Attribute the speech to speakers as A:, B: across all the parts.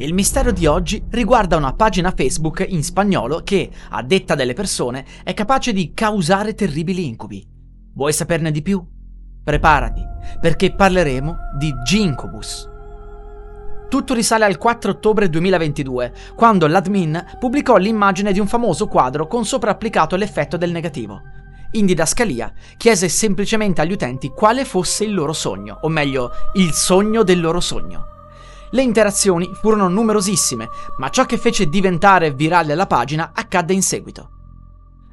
A: Il mistero di oggi riguarda una pagina Facebook in spagnolo che, a detta delle persone, è capace di causare terribili incubi. Vuoi saperne di più? Preparati, perché parleremo di Gincobus. Tutto risale al 4 ottobre 2022, quando l'admin pubblicò l'immagine di un famoso quadro con sopra applicato l'effetto del negativo. In didascalia chiese semplicemente agli utenti quale fosse il loro sogno, o meglio, il sogno del loro sogno. Le interazioni furono numerosissime, ma ciò che fece diventare virale la pagina accadde in seguito.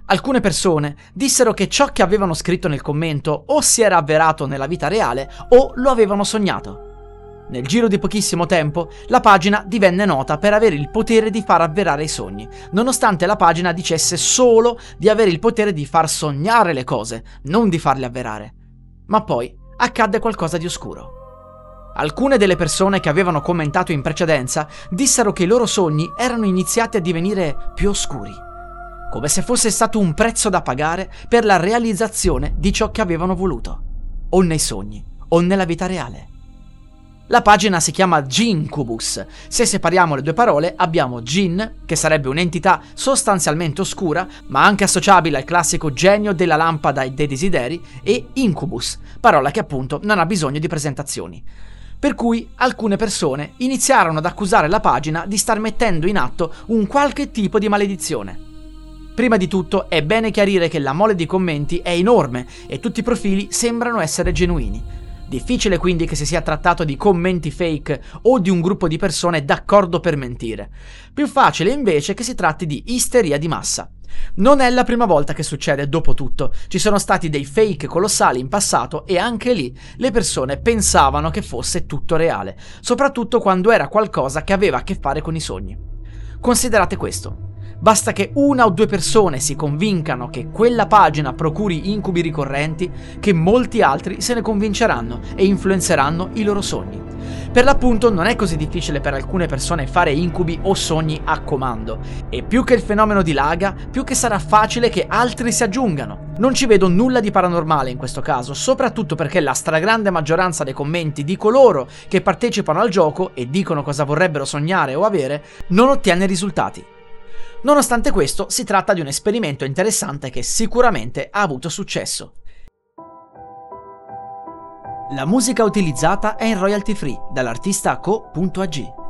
A: Alcune persone dissero che ciò che avevano scritto nel commento o si era avverato nella vita reale o lo avevano sognato. Nel giro di pochissimo tempo, la pagina divenne nota per avere il potere di far avverare i sogni, nonostante la pagina dicesse solo di avere il potere di far sognare le cose, non di farle avverare. Ma poi accadde qualcosa di oscuro. Alcune delle persone che avevano commentato in precedenza dissero che i loro sogni erano iniziati a divenire più oscuri, come se fosse stato un prezzo da pagare per la realizzazione di ciò che avevano voluto, o nei sogni o nella vita reale. La pagina si chiama Gincubus. Se separiamo le due parole abbiamo Gin, che sarebbe un'entità sostanzialmente oscura, ma anche associabile al classico genio della lampada e dei desideri, e Incubus, parola che appunto non ha bisogno di presentazioni. Per cui alcune persone iniziarono ad accusare la pagina di star mettendo in atto un qualche tipo di maledizione. Prima di tutto è bene chiarire che la mole di commenti è enorme e tutti i profili sembrano essere genuini. Difficile quindi che si sia trattato di commenti fake o di un gruppo di persone d'accordo per mentire. Più facile invece che si tratti di isteria di massa. Non è la prima volta che succede, dopo tutto. Ci sono stati dei fake colossali in passato e anche lì le persone pensavano che fosse tutto reale, soprattutto quando era qualcosa che aveva a che fare con i sogni. Considerate questo. Basta che una o due persone si convincano che quella pagina procuri incubi ricorrenti, che molti altri se ne convinceranno e influenzeranno i loro sogni. Per l'appunto non è così difficile per alcune persone fare incubi o sogni a comando, e più che il fenomeno dilaga, più che sarà facile che altri si aggiungano. Non ci vedo nulla di paranormale in questo caso, soprattutto perché la stragrande maggioranza dei commenti di coloro che partecipano al gioco e dicono cosa vorrebbero sognare o avere, non ottiene risultati. Nonostante questo, si tratta di un esperimento interessante che sicuramente ha avuto successo. La musica utilizzata è in royalty free dall'artista co.ag.